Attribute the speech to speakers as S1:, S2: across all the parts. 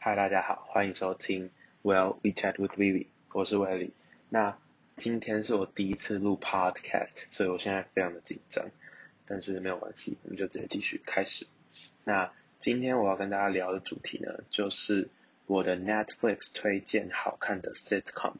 S1: 嗨，大家好，欢迎收听 Well We Chat with Vivi，我是 Willy。那今天是我第一次录 Podcast，所以我现在非常的紧张，但是没有关系，我们就直接继续开始。那今天我要跟大家聊的主题呢，就是我的 Netflix 推荐好看的 Sitcom。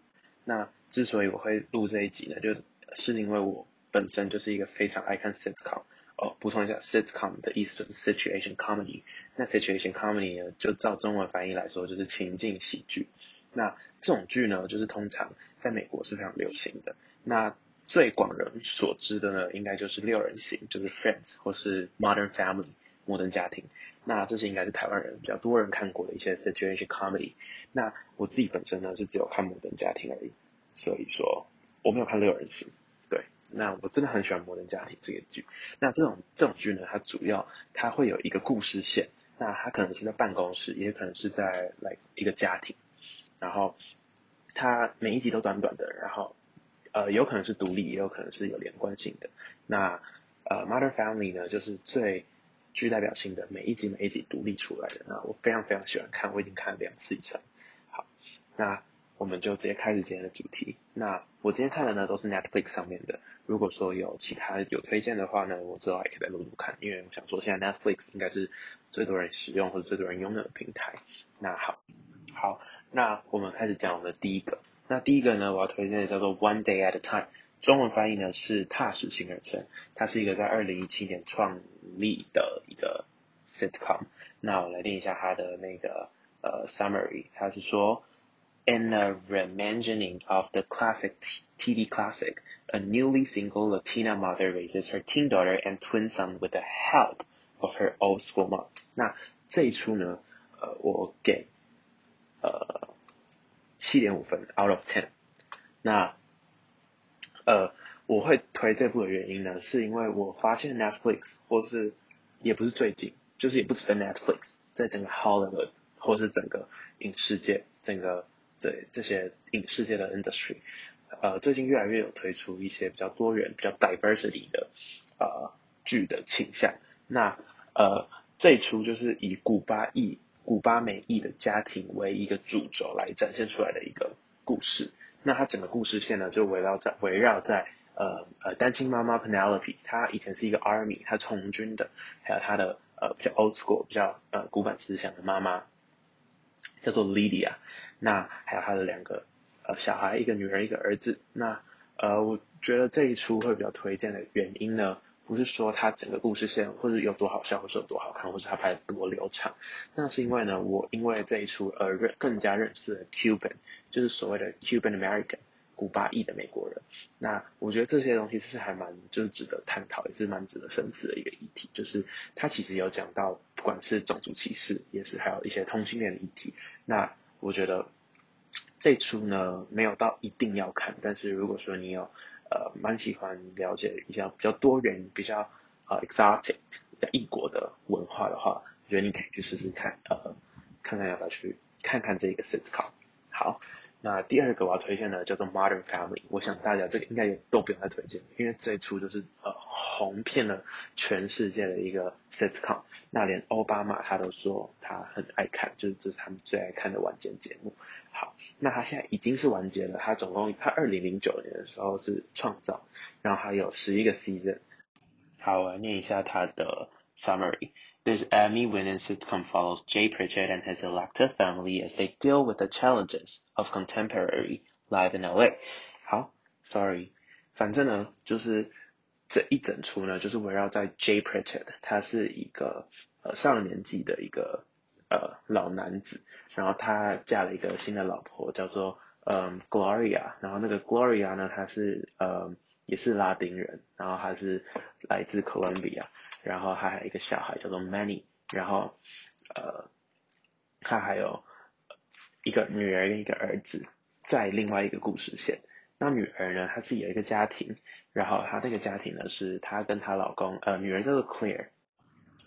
S1: 那之所以我会录这一集呢，就是因为我本身就是一个非常爱看 Sitcom。哦，补充一下，sitcom 的意思就是 situation comedy。那 situation comedy 呢，就照中文翻译来说，就是情境喜剧。那这种剧呢，就是通常在美国是非常流行的。那最广人所知的呢，应该就是六人行，就是 Friends 或是 Modern Family 摩登家庭。那这些应该是台湾人比较多人看过的一些 situation comedy。那我自己本身呢，是只有看摩登家庭而已，所以说我没有看六人行。那我真的很喜欢《摩登家庭》这个剧。那这种这种剧呢，它主要它会有一个故事线。那它可能是在办公室，也可能是在来一个家庭。然后它每一集都短短的，然后呃有可能是独立，也有可能是有连贯性的。那呃《Mother Family》呢，就是最具代表性的，每一集每一集独立出来的。那我非常非常喜欢看，我已经看了两次以上。好，那。我们就直接开始今天的主题。那我今天看的呢都是 Netflix 上面的。如果说有其他有推荐的话呢，我之后还可以再录录看。因为我想说现在 Netflix 应该是最多人使用或者最多人拥有的平台。那好，好，那我们开始讲我们的第一个。那第一个呢，我要推荐的叫做 One Day at a Time，中文翻译呢是踏实型人生。它是一个在二零一七年创立的一个 sitcom。那我来念一下它的那个呃 summary，它是说。In a reimagining of the classic TV classic, a newly single Latina mother raises her teen daughter and twin son with the help of her old school mom。那这一出呢，呃，我给呃七点五分，out of ten。那呃，我会推这部的原因呢，是因为我发现 Netflix 或是也不是最近，就是也不止在 Netflix，在整个 Hollywood 或是整个影视界，整个 对这些影视界的 industry，呃，最近越来越有推出一些比较多元、比较 diversity 的呃剧的倾向。那呃这一出就是以古巴裔、古巴美裔的家庭为一个主轴来展现出来的一个故事。那它整个故事线呢，就围绕在围绕在呃呃单亲妈妈 Penelope，她以前是一个 army，她从军的，还有她的呃比较 old school、比较呃古板思想的妈妈。叫做 Lydia，那还有他的两个呃小孩，一个女儿一个儿子。那呃，我觉得这一出会比较推荐的原因呢，不是说它整个故事线或者有多好笑，或是有多好看，或是它拍的多流畅。那是因为呢，我因为这一出而认更加认识了 Cuban，就是所谓的 Cuban American。古巴裔的美国人，那我觉得这些东西是还蛮就是值得探讨，也是蛮值得深思的一个议题。就是他其实有讲到，不管是种族歧视，也是还有一些同性恋的议题。那我觉得这出呢没有到一定要看，但是如果说你有呃蛮喜欢了解一下比较多元、比较呃 exotic、比较异国的文化的话，我觉得你可以去试试看，呃，看看要不要去看看这个 sitcom。好。那第二个我要推荐的叫做 Modern Family，我想大家这个应该也都不用再推荐，因为这一出就是呃红遍了全世界的一个 sitcom，那连奥巴马他都说他很爱看，就是这是他们最爱看的晚间节目。好，那他现在已经是完结了，他总共他二零零九年的时候是创造，然后还有十一个 season。好，我来念一下他的 summary。This Emmy-winning sitcom follows Jay Pritchett and his elected family as they deal with the challenges of contemporary life in LA。好，sorry，反正呢，就是这一整出呢，就是围绕在 Jay Pritchett，他是一个呃上了年纪的一个呃老男子，然后他嫁了一个新的老婆，叫做嗯 Gloria，然后那个 Gloria 呢，她是呃也是拉丁人，然后她是来自哥伦比亚。 然后他还有一个小孩叫做 Manny，然后呃，他还有一个女儿跟一个儿子，在另外一个故事线。那女儿呢，她自己有一个家庭，然后她那个家庭呢是她跟她老公，呃，女儿叫做 Claire，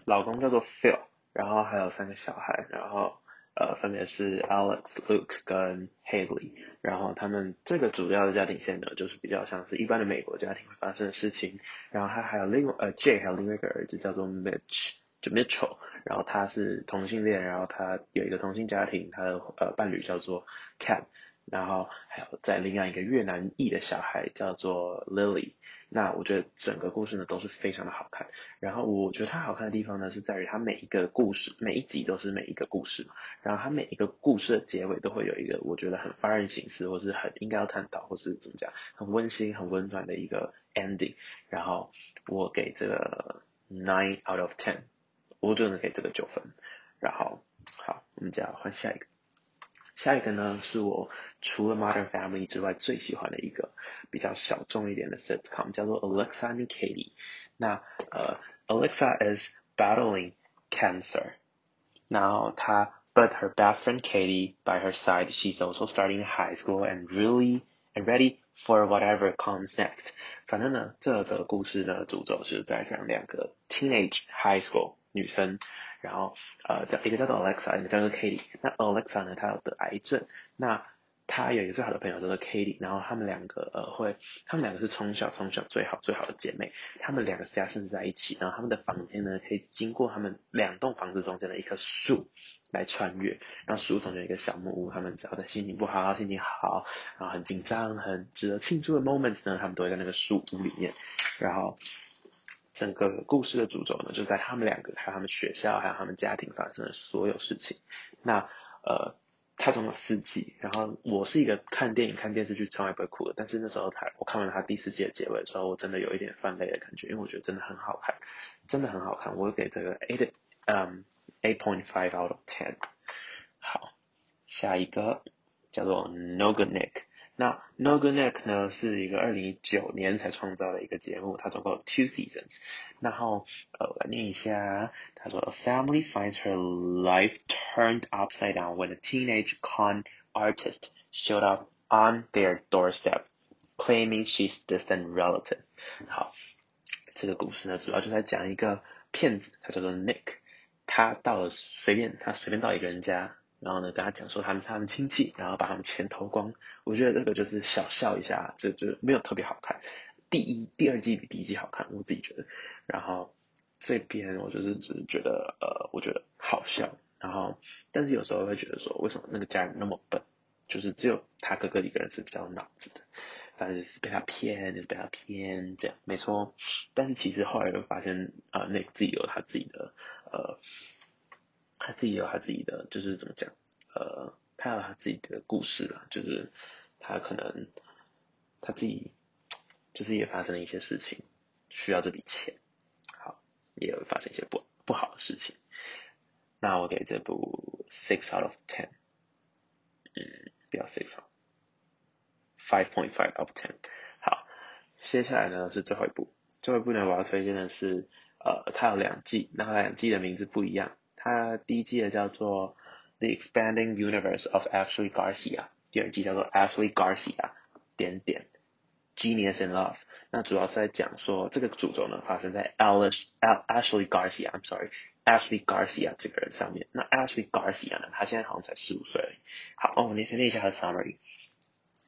S1: 老公叫做 Phil，然后还有三个小孩，然后呃，分别是 Alex、Luke 跟 Haley。然后他们这个主要的家庭线呢，就是比较像是一般的美国家庭会发生的事情。然后他还有另外呃 Jay 还有另外一个儿子叫做 Mitch，就 Mitchell，然后他是同性恋，然后他有一个同性家庭，他的呃伴侣叫做 Cam。然后还有在另外一个越南裔的小孩叫做 Lily，那我觉得整个故事呢都是非常的好看。然后我觉得它好看的地方呢是在于它每一个故事每一集都是每一个故事，然后它每一个故事的结尾都会有一个我觉得很发人省思或是很应该要探讨或是怎么讲很温馨很温暖的一个 ending。然后我给这个 nine out of ten，我真的给这个九分。然后好，我们接着换下一个。下一个呢，是我除了 Modern Family 之外最喜欢的一个比较小众一点的 sitcom，叫做 Alexa and Katie。那呃，Alexa is battling cancer，然后她 but her best friend Katie by her side, she's also starting high school and really and ready for whatever comes next。反正呢，这个故事的主轴是在讲两个 teenage high school 女生。然后呃叫一个叫做 Alexa，一个叫做 Katie。那 Alexa 呢，她有得癌症。那她有一个最好的朋友叫做 Katie。然后他们两个呃会，他们两个是从小从小最好最好的姐妹。他们两个家生在一起。然后他们的房间呢，可以经过他们两栋房子中间的一棵树来穿越。然后树中间有一个小木屋。他们只要在心情不好、心情好，然后很紧张、很值得庆祝的 moments 呢，他们都会在那个树屋里面。然后。整个故事的主轴呢，就在他们两个，还有他们学校，还有他们家庭发生的所有事情。那呃，它总有四季。然后我是一个看电影、看电视剧从来不会哭的，但是那时候他我看完他第四季的结尾的时候，我真的有一点泛泪的感觉，因为我觉得真的很好看，真的很好看。我给这个 eight，嗯，eight point five out of ten。好，下一个叫做 No Good Nick。那 No Good Nick 呢是一个二零一九年才创造的一个节目，它总共有 two seasons。然后呃，我来念一下，他说：A family finds her life turned upside down when a teenage con artist showed up on their doorstep, claiming she's distant relative。好，这个故事呢主要就在讲一个骗子，他叫做 Nick，他到了随便他随便到一个人家。 然后呢，跟他讲说他们是他们亲戚，然后把他们钱偷光。我觉得这个就是小笑一下，这就没有特别好看。第一、第二季比第一季好看，我自己觉得。然后这边我就是只是觉得，呃，我觉得好笑。然后，但是有时候会觉得说，为什么那个家人那么笨？就是只有他哥哥一个人是比较有脑子的，反正是被他骗，就是被他骗这样，没错。但是其实后来又发现，啊，那自己有他自己的，呃。他自己有他自己的，就是怎么讲，呃，他有他自己的故事啊，就是他可能他自己就是也发生了一些事情，需要这笔钱，好，也有发生一些不不好的事情。那我给这部 six out of ten，嗯，不要 six 好，five point five out of ten。好，接下来呢是最后一部，最后一部呢我要推荐的是，呃，它有两季，那两季的名字不一样。它第一季的叫做《The Expanding Universe of Ashley Garcia》，第二季叫做《Ashley Garcia》点点 Genius in Love。那主要是在讲说这个主轴呢发生在 Alice Ashley Garcia，I'm sorry，Ashley Garcia 这个人上面。那 Ashley Garcia 呢，他现在好像才十五岁。好，哦，我先念一下他的 summary。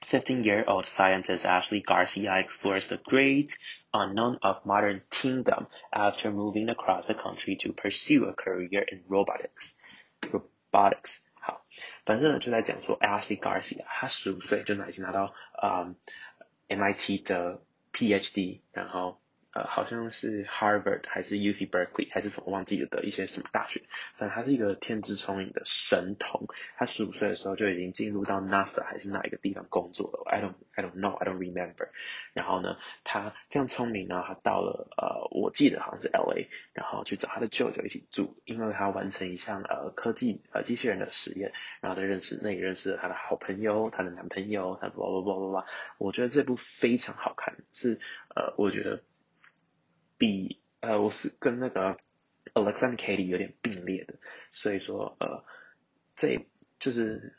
S1: 15-year-old scientist Ashley Garcia explores the great unknown of modern teendom after moving across the country to pursue a career in robotics. Robotics，好，反正呢就在讲说 Ashley Garcia，他十五岁就已经拿到嗯 MIT 的 PhD，然后 呃，好像是 Harvard 还是 UC Berkeley 还是什么忘记了的一些什么大学，反正他是一个天资聪颖的神童。他十五岁的时候就已经进入到 NASA 还是哪一个地方工作了，I don't I don't know I don't remember。然后呢，他非常聪明呢，他到了呃，我记得好像是 LA，然后去找他的舅舅一起住，因为他完成一项呃科技呃机器人的实验，然后他认识那也认识了他的好朋友，他的男朋友，他 blah blah blah blah。我觉得这部非常好看，是呃，我觉得。比呃，我是跟那个 Alexander Katie 有点并列的，所以说呃，这就是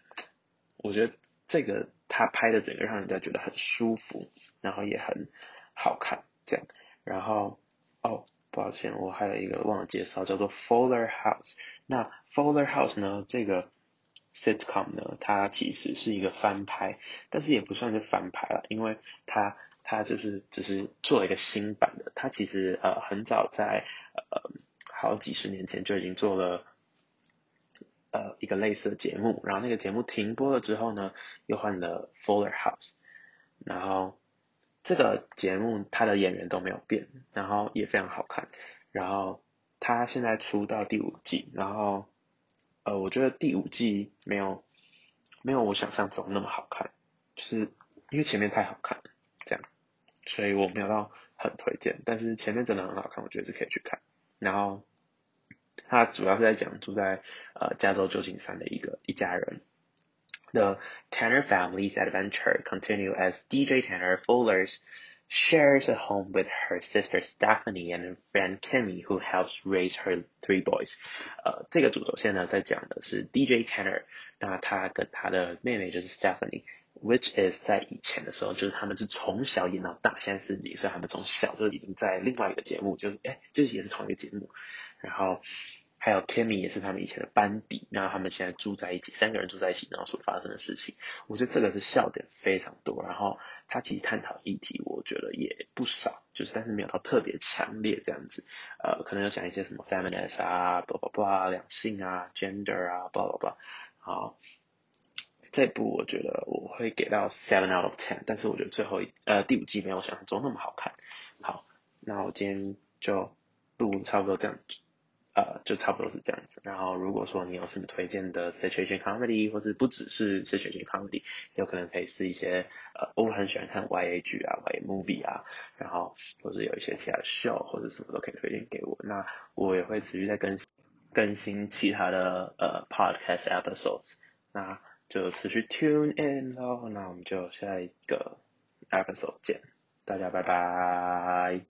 S1: 我觉得这个他拍的整个让人家觉得很舒服，然后也很好看这样。然后哦，抱歉，我还有一个忘了介绍，叫做 Fuller House。那 Fuller House 呢，这个 sitcom 呢，它其实是一个翻拍，但是也不算是翻拍了，因为它。它就是只是做了一个新版的，它其实呃很早在呃好几十年前就已经做了呃一个类似的节目，然后那个节目停播了之后呢，又换了 Fuller House，然后这个节目它的演员都没有变，然后也非常好看，然后它现在出到第五季，然后呃我觉得第五季没有没有我想象中那么好看，就是因为前面太好看了，所以我没有到很推荐，但是前面真的很好看，我觉得是可以去看。然后，他主要是在讲住在呃加州旧金山的一个一家人。The Tanner family's adventure continue as DJ Tanner Fuller's shares a home with her sister Stephanie and friend Kimmy, who helps raise her three boys. 呃，这个主轴线呢，在讲的是 DJ Tanner，那他跟他的妹妹就是 Stephanie，which is 在以前的时候，就是他们是从小演到大，现在四级，所以他们从小就已经在另外一个节目，就是哎，就是也是同一个节目，然后。 还有 Timmy 也是他们以前的班底，然后他们现在住在一起，三个人住在一起，然后所发生的事情，我觉得这个是笑点非常多。然后他其实探讨议题，我觉得也不少，就是但是没有到特别强烈这样子。呃，可能有讲一些什么 feminist 啊，blah blah blah，两性啊，gender 啊，blah blah blah。好，这部我觉得我会给到 seven out of ten，但是我觉得最后一呃第五季没有想象中那么好看。好，那我今天就录差不多这样子。呃，就差不多是这样子。然后，如果说你有什么推荐的 situation comedy，或是不只是 situation comedy，有可能可以是一些呃，我很喜欢看 YA 剧啊，YA movie 啊，然后或者有一些其他的 show 或者什么都可以推荐给我。那我也会持续在更新更新其他的呃 podcast episodes。那就持续 tune in 咯。那我们就下一个 episode 见，大家拜拜。